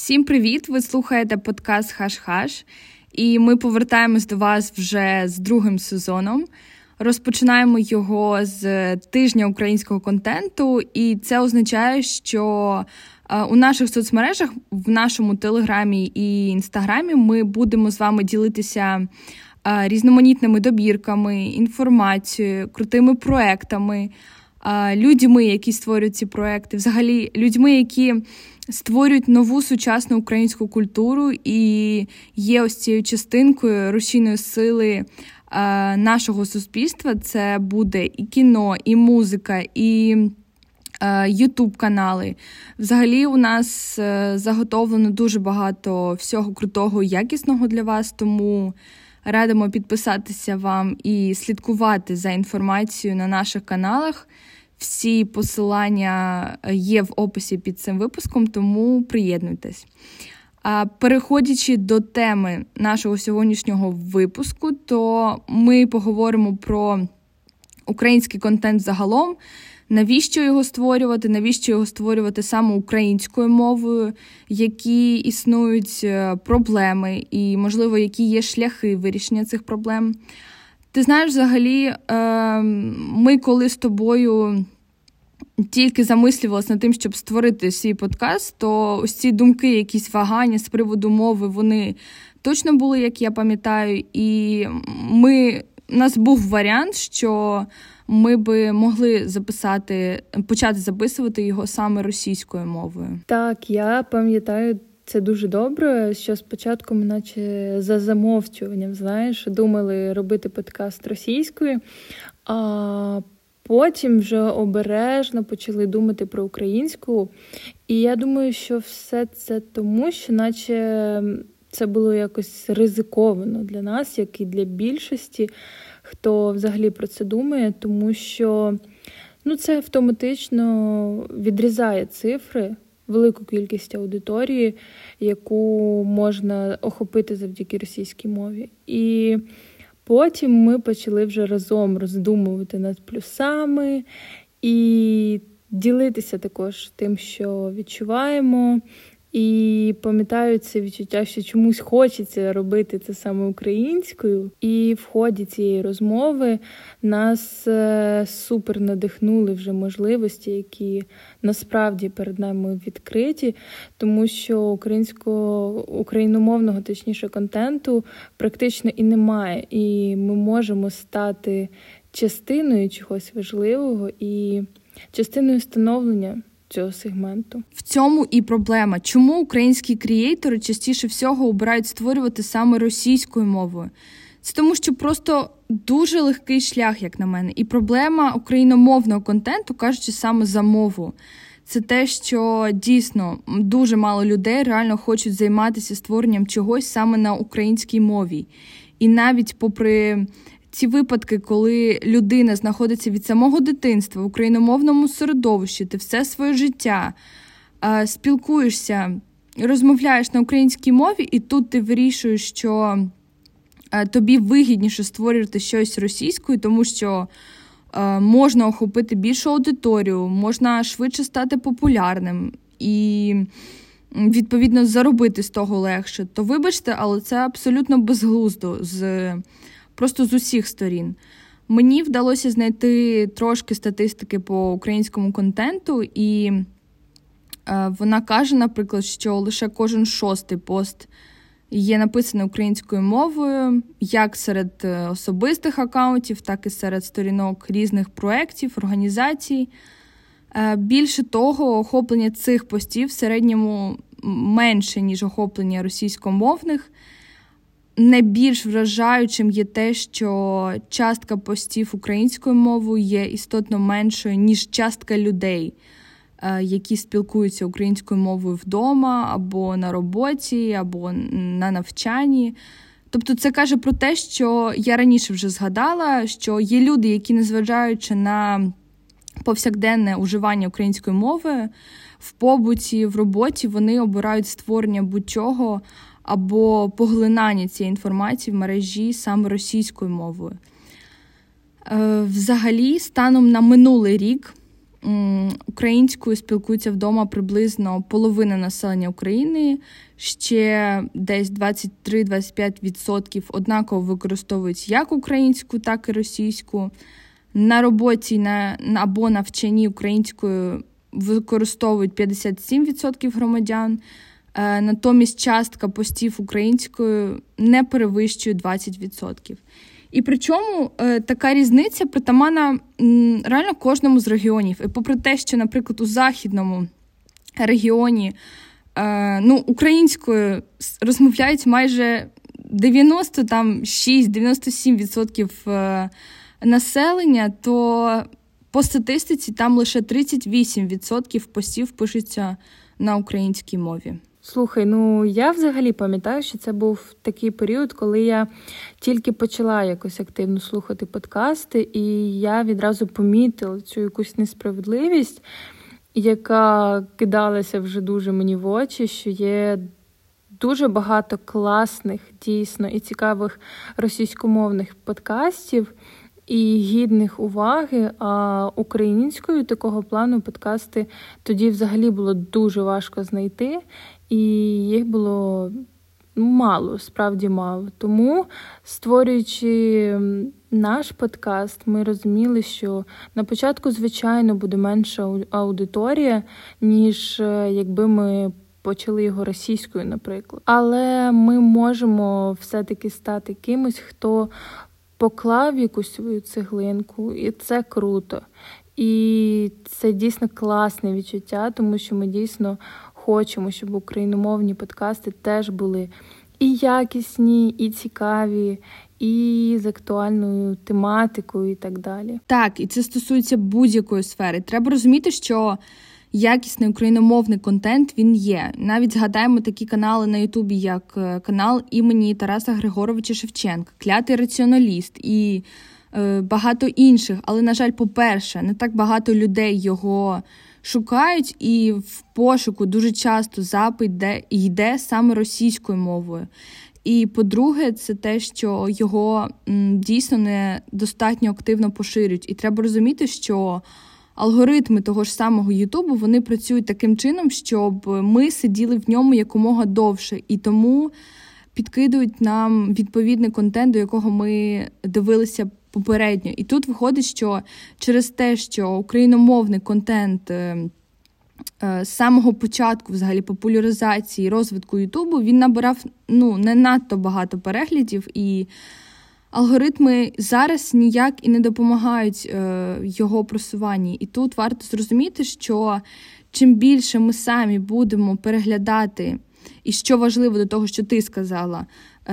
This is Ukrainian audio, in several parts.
Всім привіт! Ви слухаєте подкаст Хаш-Хаш, і ми повертаємось до вас вже з другим сезоном. Розпочинаємо його з тижня українського контенту, і це означає, що е, у наших соцмережах, в нашому телеграмі і інстаграмі, ми будемо з вами ділитися е, різноманітними добірками, інформацією, крутими проектами, е, людьми, які створюють ці проекти, взагалі людьми, які створюють нову сучасну українську культуру і є ось цією частинкою рушійної сили е, нашого суспільства. Це буде і кіно, і музика, і Ютуб канали. Взагалі, у нас е, заготовлено дуже багато всього крутого, якісного для вас, тому радимо підписатися вам і слідкувати за інформацією на наших каналах. Всі посилання є в описі під цим випуском, тому приєднуйтесь. Переходячи до теми нашого сьогоднішнього випуску, то ми поговоримо про український контент загалом. Навіщо його створювати? Навіщо його створювати саме українською мовою, які існують е, проблеми, і, можливо, які є шляхи вирішення цих проблем. Ти знаєш, взагалі, ем, ми коли з тобою тільки замислювалися над тим, щоб створити свій подкаст, то ось ці думки, якісь вагання з приводу мови, вони точно були, як я пам'ятаю, і ми. У нас був варіант, що ми би могли записати, почати записувати його саме російською мовою. Так, я пам'ятаю це дуже добре. Що спочатку ми, наче за замовчуванням, знаєш, думали робити подкаст російською, а потім вже обережно почали думати про українську. І я думаю, що все це тому, що, наче, це було якось ризиковано для нас, як і для більшості, хто взагалі про це думає, тому що ну, це автоматично відрізає цифри велику кількість аудиторії, яку можна охопити завдяки російській мові. І потім ми почали вже разом роздумувати над плюсами і ділитися також тим, що відчуваємо. І пам'ятаю це відчуття, що чомусь хочеться робити це саме українською. І в ході цієї розмови нас е, супер надихнули вже можливості, які насправді перед нами відкриті, тому що українського україномовного, точніше, контенту практично і немає. І ми можемо стати частиною чогось важливого і частиною становлення цього сегменту. В цьому і проблема. Чому українські крієйтори частіше всього обирають створювати саме російською мовою? Це тому, що просто дуже легкий шлях, як на мене, і проблема україномовного контенту, кажучи саме за мову. Це те, що дійсно дуже мало людей реально хочуть займатися створенням чогось саме на українській мові. І навіть попри ці випадки, коли людина знаходиться від самого дитинства в україномовному середовищі, ти все своє життя спілкуєшся, розмовляєш на українській мові, і тут ти вирішуєш, що тобі вигідніше створювати щось російською, тому що можна охопити більшу аудиторію, можна швидше стати популярним і. Відповідно, заробити з того легше, то вибачте, але це абсолютно безглуздо з просто з усіх сторін. Мені вдалося знайти трошки статистики по українському контенту, і е, вона каже, наприклад, що лише кожен шостий пост є написаний українською мовою, як серед е, особистих акаунтів, так і серед сторінок різних проєктів, організацій. Е, більше того, охоплення цих постів в середньому менше, ніж охоплення російськомовних. Найбільш вражаючим є те, що частка постів українською мовою є істотно меншою, ніж частка людей, е, які спілкуються українською мовою вдома, або на роботі, або на навчанні. Тобто це каже про те, що я раніше вже згадала, що є люди, які, незважаючи на повсякденне уживання української мови в побуті, в роботі, вони обирають створення будь-чого або поглинання цієї інформації в мережі саме російською мовою. Е, взагалі, станом на минулий рік Українською спілкується вдома приблизно половина населення України, ще десь 23-25% однаково використовують як українську, так і російську. На роботі на, або навчанні українською використовують 57% громадян. Е, натомість частка постів українською не перевищує 20%. І причому е, така різниця притамана реально кожному з регіонів. І попри те, що, наприклад, у західному регіоні е, ну, українською розмовляють майже 96-97% населення, то по статистиці там лише 38% постів пишуться на українській мові. Слухай, ну я взагалі пам'ятаю, що це був такий період, коли я тільки почала якось активно слухати подкасти, і я відразу помітила цю якусь несправедливість, яка кидалася вже дуже мені в очі, що є дуже багато класних, дійсно і цікавих російськомовних подкастів і гідних уваги. А українською такого плану подкасти тоді взагалі було дуже важко знайти, і їх було мало, справді мало. Тому, створюючи наш подкаст, ми розуміли, що на початку, звичайно, буде менша аудиторія, ніж е, якби ми. Почали його російською, наприклад, але ми можемо все-таки стати кимось, хто поклав якусь свою цеглинку, і це круто. І це дійсно класне відчуття, тому що ми дійсно хочемо, щоб україномовні подкасти теж були і якісні, і цікаві, і з актуальною тематикою, і так далі. Так, і це стосується будь-якої сфери. Треба розуміти, що якісний україномовний контент він є. Навіть згадаємо такі канали на Ютубі, як е, канал імені Тараса Григоровича Шевченка, клятий раціоналіст і е, багато інших. Але, на жаль, по-перше, не так багато людей його шукають, і в пошуку дуже часто запит де йде саме російською мовою. І по-друге, це те, що його дійсно недостатньо активно поширюють. І треба розуміти, що алгоритми того ж самого Ютубу вони працюють таким чином, щоб ми сиділи в ньому якомога довше, і тому підкидують нам відповідний контент, до якого ми дивилися попередньо. І тут виходить, що через те, що україномовний контент. Е, е, з самого початку, взагалі, популяризації розвитку Ютубу він набирав ну не надто багато переглядів, і алгоритми зараз ніяк і не допомагають е, його просуванні. І тут варто зрозуміти, що чим більше ми самі будемо переглядати, і що важливо до того, що ти сказала,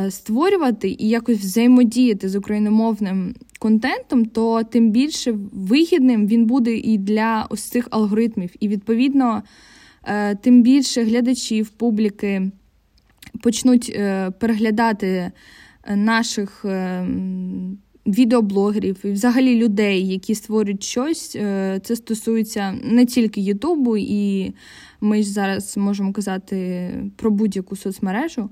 створювати і якось взаємодіяти з україномовним контентом, то тим більше вигідним він буде і для ось цих алгоритмів. І відповідно, е, тим більше глядачів, публіки почнуть е, переглядати наших е, відеоблогерів і взагалі людей, які створюють щось. Е, це стосується не тільки Ютубу, і ми ж зараз можемо казати про будь-яку соцмережу.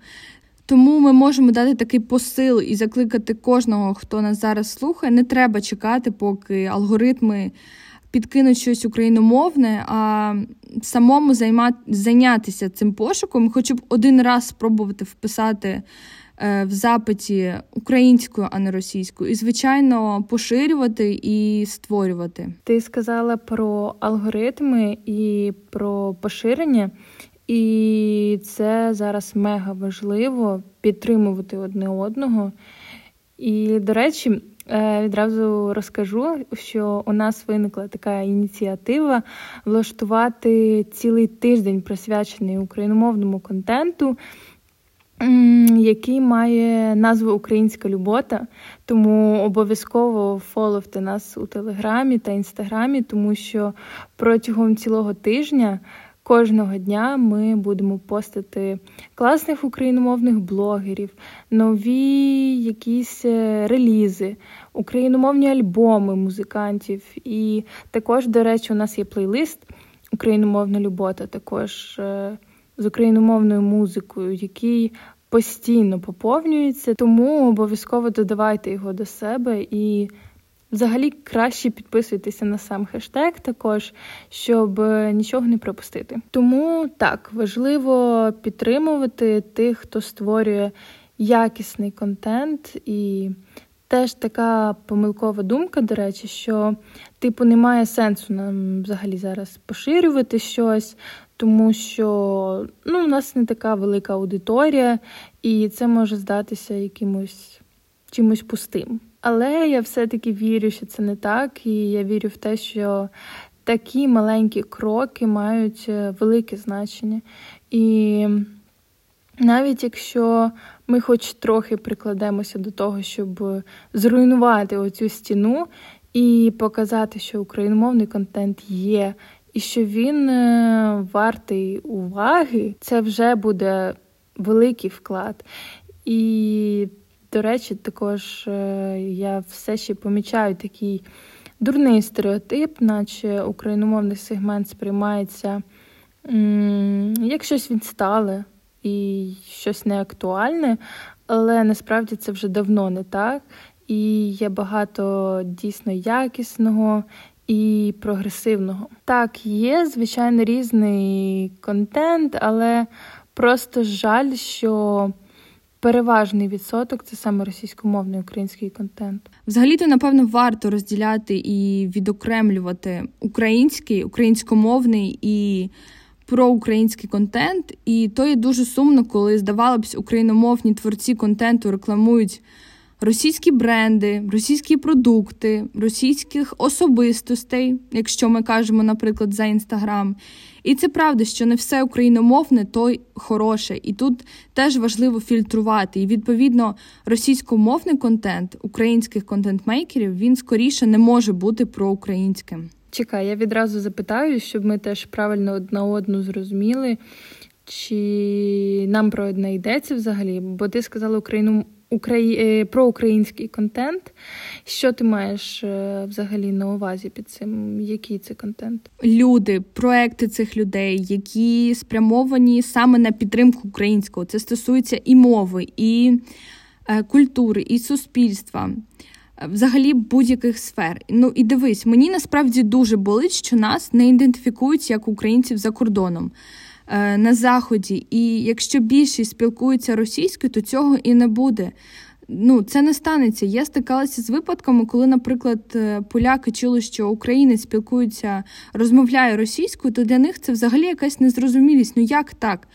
Тому ми можемо дати такий посил і закликати кожного, хто нас зараз слухає. Не треба чекати, поки алгоритми підкинуть щось україномовне, а самому займати, зайнятися цим пошуком, хоча б один раз спробувати вписати Е, в запиті українською, а не російською, і звичайно поширювати і створювати. Ти сказала про алгоритми і про поширення, і це зараз мега важливо підтримувати одне одного. І, до речі, е, відразу розкажу, що у нас виникла така ініціатива влаштувати цілий тиждень присвячений україномовному контенту який має назву Українська любота, тому обов'язково фоловте нас у Телеграмі та Інстаграмі, тому що протягом цілого тижня. Кожного дня ми будемо постити класних україномовних блогерів, нові якісь е, релізи, україномовні альбоми музикантів. І також, до речі, у нас є плейлист Україномовна любота, також е, з україномовною музикою, який постійно поповнюється, тому обов'язково додавайте його до себе і Взагалі краще підписуйтеся на сам хештег, також щоб нічого не пропустити. Тому так важливо підтримувати тих, хто створює якісний контент і теж така помилкова думка, до речі, що типу немає сенсу нам взагалі зараз поширювати щось, тому що ну, у нас не така велика аудиторія, і це може здатися якимось чимось пустим. Але я все-таки вірю, що це не так, і я вірю в те, що такі маленькі кроки мають е, велике значення. І навіть якщо ми хоч трохи прикладемося до того, щоб зруйнувати оцю стіну і показати, що україномовний контент є, і що він е, вартий уваги, це вже буде великий вклад. І, до речі, також е, я все ще помічаю такий дурний стереотип, наче україномовний сегмент сприймається як щось відстале і щось неактуальне, але насправді це вже давно не так. І є багато дійсно якісного і прогресивного. Так, є, звичайно, різний контент, але просто жаль, що. Переважний відсоток це саме російськомовний український контент. Взагалі, то напевно варто розділяти і відокремлювати український, українськомовний і про український контент, і то є дуже сумно, коли здавалося б, україномовні творці контенту рекламують російські бренди, російські продукти, російських особистостей, якщо ми кажемо, наприклад, за інстаграм. І це правда, що не все україномовне, то й хороше. І тут теж важливо фільтрувати. І відповідно російськомовний контент українських контент-мейкерів він скоріше не може бути проукраїнським. Чекай, я відразу запитаю, щоб ми теж правильно одна одну зрозуміли, чи нам про одне йдеться взагалі, бо ти сказала Україну Украї... Е, про український контент. Що ти маєш е, взагалі на увазі під цим? Який це контент? Люди, проекти цих людей, які спрямовані саме на підтримку українського. Це стосується і мови, і е, культури, і суспільства взагалі будь-яких сфер. Ну і дивись, мені насправді дуже болить, що нас не ідентифікують як українців за кордоном. Е, на заході, і якщо більшість спілкуються російською, то цього і не буде. Ну, це не станеться. Я стикалася з випадками, коли, наприклад, е, поляки чули, що українець спілкується, розмовляє російською, то для них це взагалі якась незрозумілість. Ну як так?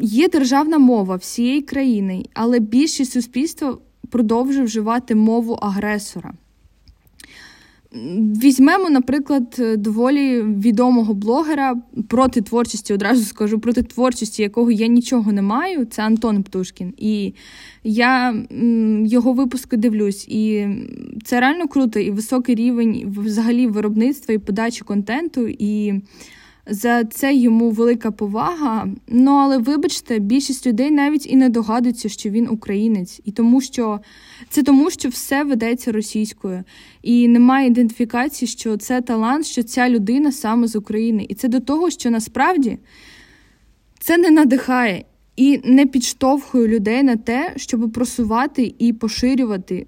Є державна мова всієї країни, але більшість суспільства продовжує вживати мову агресора. Візьмемо, наприклад, доволі відомого блогера проти творчості, одразу скажу, проти творчості, якого я нічого не маю, це Антон Птушкін. І я його випуски дивлюсь. І це реально круто, і високий рівень взагалі виробництва і подачі контенту. І за це йому велика повага. Ну але вибачте, більшість людей навіть і не догадується, що він українець, і тому що це тому, що все ведеться російською, і немає ідентифікації, що це талант, що ця людина саме з України. І це до того, що насправді це не надихає і не підштовхує людей на те, щоб просувати і поширювати.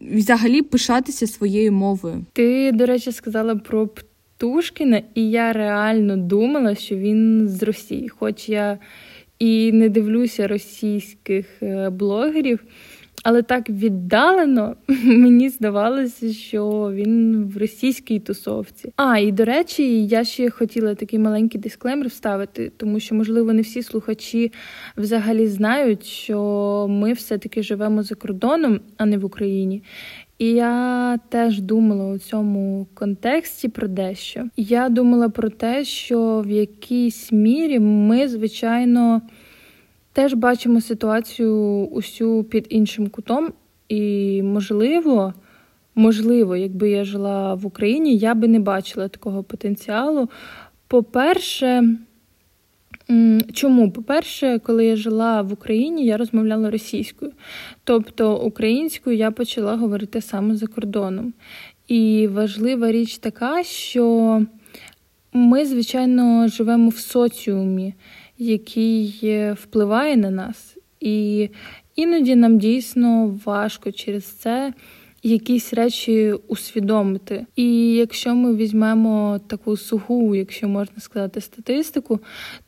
Взагалі пишатися своєю мовою. Ти, до речі, сказала про Птушкіна, і я реально думала, що він з Росії. Хоч я і не дивлюся російських е, блогерів, але так віддалено мені здавалося, що він в російській тусовці. А, і до речі, я ще хотіла такий маленький дисклеймер вставити, тому що, можливо, не всі слухачі взагалі знають, що ми все-таки живемо за кордоном, а не в Україні. І я теж думала у цьому контексті про дещо. Я думала про те, що в якійсь мірі ми, звичайно, теж бачимо ситуацію усю під іншим кутом, і можливо. Можливо, якби я жила в Україні, я би не бачила такого потенціалу. По-перше, Чому? По-перше, коли я жила в Україні, я розмовляла російською. Тобто українською я почала говорити саме за кордоном. І важлива річ така, що ми, звичайно, живемо в соціумі, який впливає на нас. І іноді нам дійсно важко через це якісь речі усвідомити. І якщо ми візьмемо таку суху, якщо можна сказати, статистику,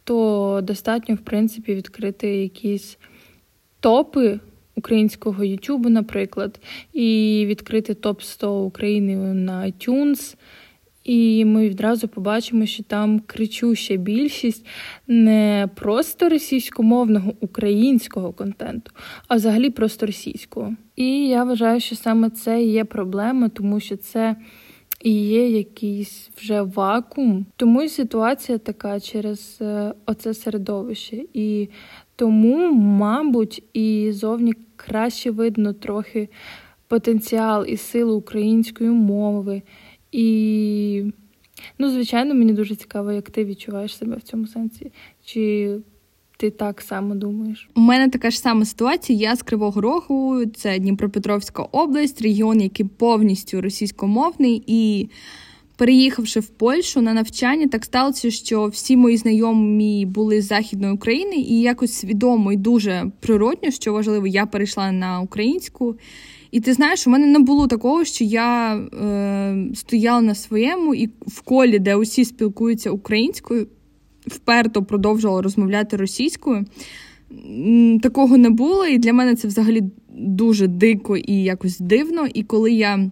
то достатньо, в принципі, відкрити якісь топи. Українського Ютубу, наприклад, і відкрити топ 100 України на iTunes, і ми відразу побачимо, що там кричуща більшість не просто російськомовного українського контенту, а взагалі просто російського. І я вважаю, що саме це є проблема, тому що це і є якийсь вже вакуум. Тому і ситуація така через е, оце середовище. І тому, мабуть, і зовні краще видно трохи потенціал і силу української мови. І, ну, звичайно, мені дуже цікаво, як ти відчуваєш себе в цьому сенсі. Чи ти так само думаєш? У мене така ж сама ситуація. Я з Кривого Рогу, це Дніпропетровська область, регіон, який повністю російськомовний, і переїхавши в Польщу на навчання, так сталося, що всі мої знайомі були з Західної України, і якось свідомо і дуже природньо, що важливо, я перейшла на українську. І ти знаєш, у мене не було такого, що я е, стояла на своєму і в колі, де усі спілкуються українською, вперто продовжувала розмовляти російською. Такого не було, і для мене це взагалі дуже дико і якось дивно. І коли я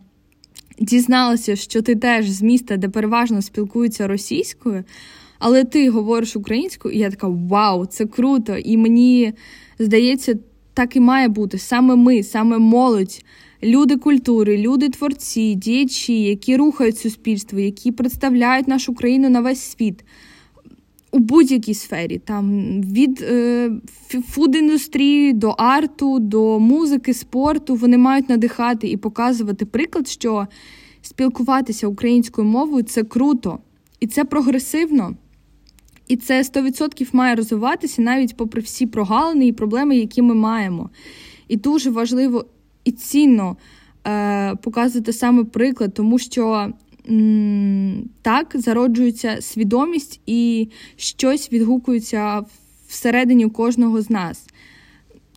дізналася, що ти теж з міста, де переважно спілкуються російською, але ти говориш українською, і я така вау, це круто! І мені здається, так і має бути. Саме ми, саме молодь, люди культури, люди творці, діячі, які рухають суспільство, які представляють нашу країну на весь світ. У будь-якій сфері, там від е, фуд-індустрії до арту, до музики, спорту, вони мають надихати і показувати приклад, що спілкуватися українською мовою це круто і це прогресивно. І це 100% має розвиватися навіть попри всі прогалини і проблеми, які ми маємо. І дуже важливо і цінно е, показувати саме приклад, тому що м- так зароджується свідомість і щось відгукується всередині кожного з нас.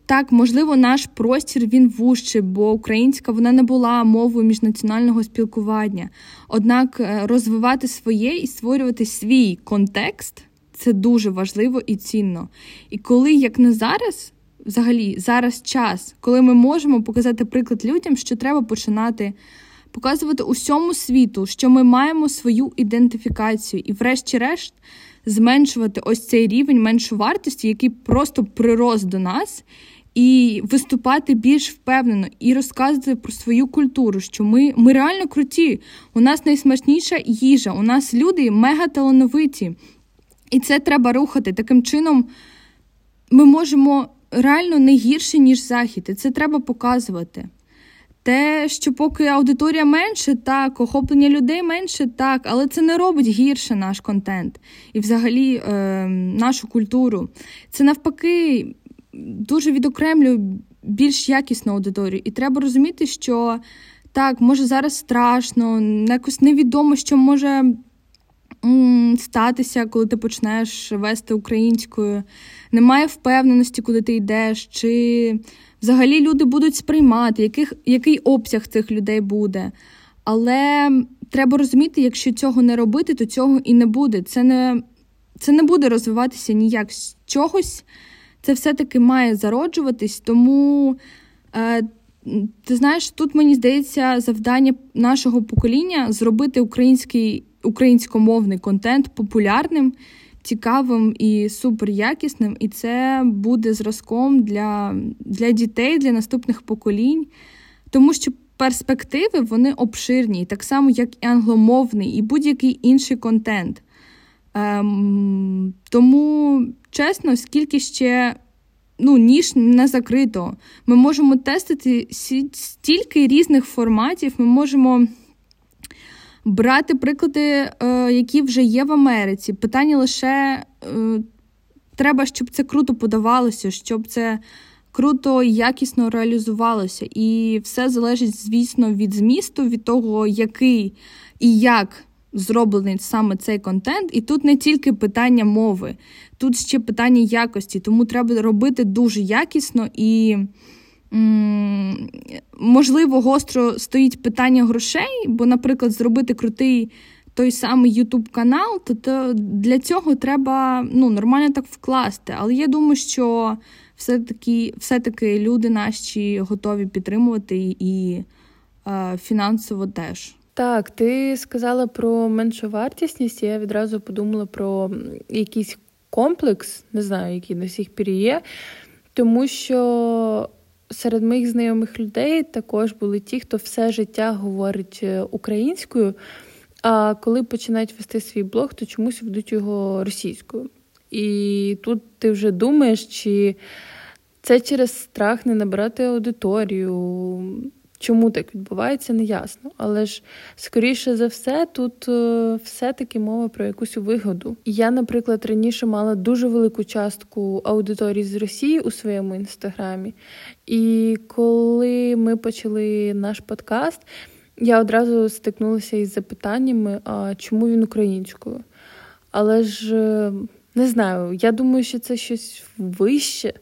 Так, можливо, наш простір він вужчий, бо українська вона не була мовою міжнаціонального спілкування. Однак е, розвивати своє і створювати свій контекст це дуже важливо і цінно. І коли, як не зараз, взагалі, зараз час, коли ми можемо показати приклад людям, що треба починати показувати усьому світу, що ми маємо свою ідентифікацію, і, врешті-решт, зменшувати ось цей рівень меншу вартості, який просто прирос до нас. І виступати більш впевнено і розказувати про свою культуру, що ми ми реально круті. У нас найсмачніша їжа, у нас люди мега талановиті. І це треба рухати. Таким чином ми можемо реально не гірше, ніж захід. І це треба показувати. Те, що поки аудиторія менше, так, охоплення людей менше, так, але це не робить гірше наш контент і взагалі е, нашу культуру. Це навпаки дуже відокремлює більш якісну аудиторію. І треба розуміти, що так, може зараз страшно, якось невідомо, що може статися, коли ти почнеш вести українською, немає впевненості, куди ти йдеш, чи взагалі люди будуть сприймати, яких, який обсяг цих людей буде. Але треба розуміти, якщо цього не робити, то цього і не буде. Це не це не буде розвиватися ніяк з чогось. Це все-таки має зароджуватись, тому. Е, ти знаєш, тут мені здається завдання нашого покоління зробити український українськомовний контент популярним, цікавим і суперякісним. І це буде зразком для, для дітей, для наступних поколінь, тому що. Перспективи вони обширні, так само, як і англомовний, і будь-який інший контент. Ем, Тому, чесно, скільки ще ну, ніж не закрито, ми можемо тестити стільки різних форматів, ми можемо брати приклади, е, які вже є в Америці. Питання лише е, треба, щоб це круто подавалося, щоб це круто і якісно реалізувалося. І все залежить, звісно, від змісту, від того, який і як. Зроблений саме цей контент, і тут не тільки питання мови, тут ще питання якості, тому треба робити дуже якісно і можливо, гостро стоїть питання грошей, бо, наприклад, зробити крутий той самий YouTube канал, то, то для цього треба ну, нормально так вкласти. Але я думаю, що все-таки все-таки люди наші готові підтримувати і е, фінансово теж. Так, ти сказала про меншовартісність, і я відразу подумала про якийсь комплекс, не знаю, який до сих пір є, тому що серед моїх знайомих людей також були ті, хто все життя говорить е, українською, а коли починають вести свій блог, то чомусь ведуть його російською. І тут ти вже думаєш, чи це через страх не набирати аудиторію. Чому так відбувається, не ясно. Але ж, скоріше за все, тут е, все-таки мова про якусь вигоду. Я, наприклад, раніше мала дуже велику частку аудиторії з Росії у своєму інстаграмі. І коли ми почали наш подкаст, я одразу стикнулася із запитаннями, а чому він українською? Але ж е, не знаю, я думаю, що це щось вище.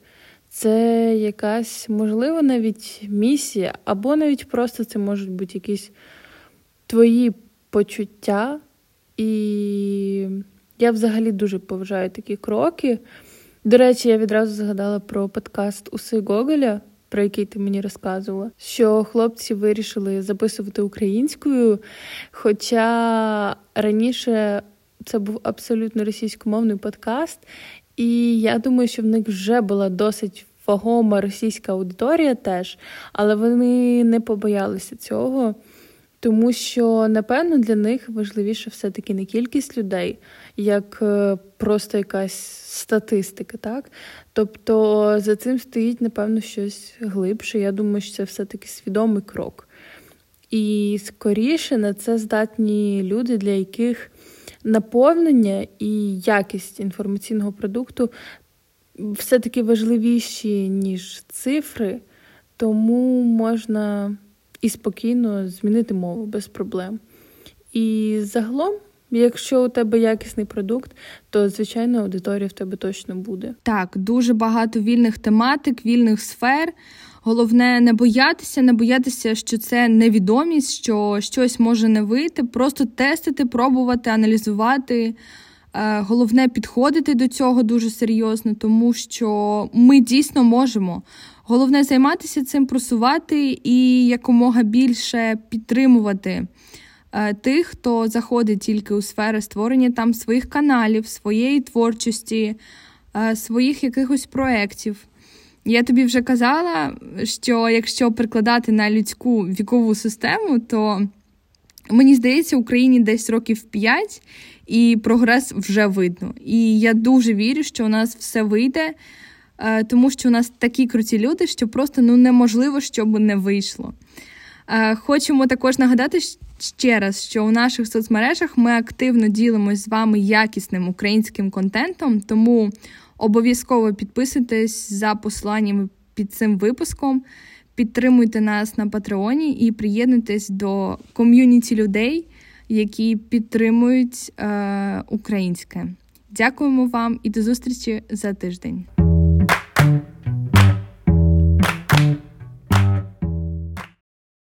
Це якась, можливо, навіть місія, або навіть просто це можуть бути якісь твої почуття. І я взагалі дуже поважаю такі кроки. До речі, я відразу згадала про подкаст Уси Гоголя, про який ти мені розказувала, що хлопці вирішили записувати українською. Хоча раніше це був абсолютно російськомовний подкаст, і я думаю, що в них вже була досить вагома російська аудиторія теж, але вони не побоялися цього, тому що, напевно, для них важливіше все-таки не кількість людей, як е, просто якась статистика, так? Тобто за цим стоїть, напевно, щось глибше. Я думаю, що це все-таки свідомий крок. І скоріше на це здатні люди, для яких наповнення і якість інформаційного продукту все-таки важливіші, ніж цифри, тому можна і спокійно змінити мову без проблем. І загалом. Якщо у тебе якісний продукт, то звичайно аудиторія в тебе точно буде. Так, дуже багато вільних тематик, вільних сфер. Головне не боятися, не боятися, що це невідомість, що щось може не вийти. Просто тестити, пробувати, аналізувати. Е, головне підходити до цього дуже серйозно, тому що ми дійсно можемо. Головне займатися цим, просувати і якомога більше підтримувати е, тих, хто заходить тільки у сфери створення там своїх каналів, своєї творчості, е, своїх якихось проєктів. Я тобі вже казала, що якщо прикладати на людську вікову систему, то мені здається, Україні десь років 5, і прогрес вже видно. І я дуже вірю, що у нас все вийде, е, тому що у нас такі круті люди, що просто ну неможливо, щоб не вийшло. Е, хочемо також нагадати ще раз, що у наших соцмережах ми активно ділимось з вами якісним українським контентом, тому обов'язково підписуйтесь за посиланнями під цим випуском. Підтримуйте нас на Патреоні і приєднуйтесь до ком'юніті людей, які підтримують е, українське. Дякуємо вам і до зустрічі за тиждень.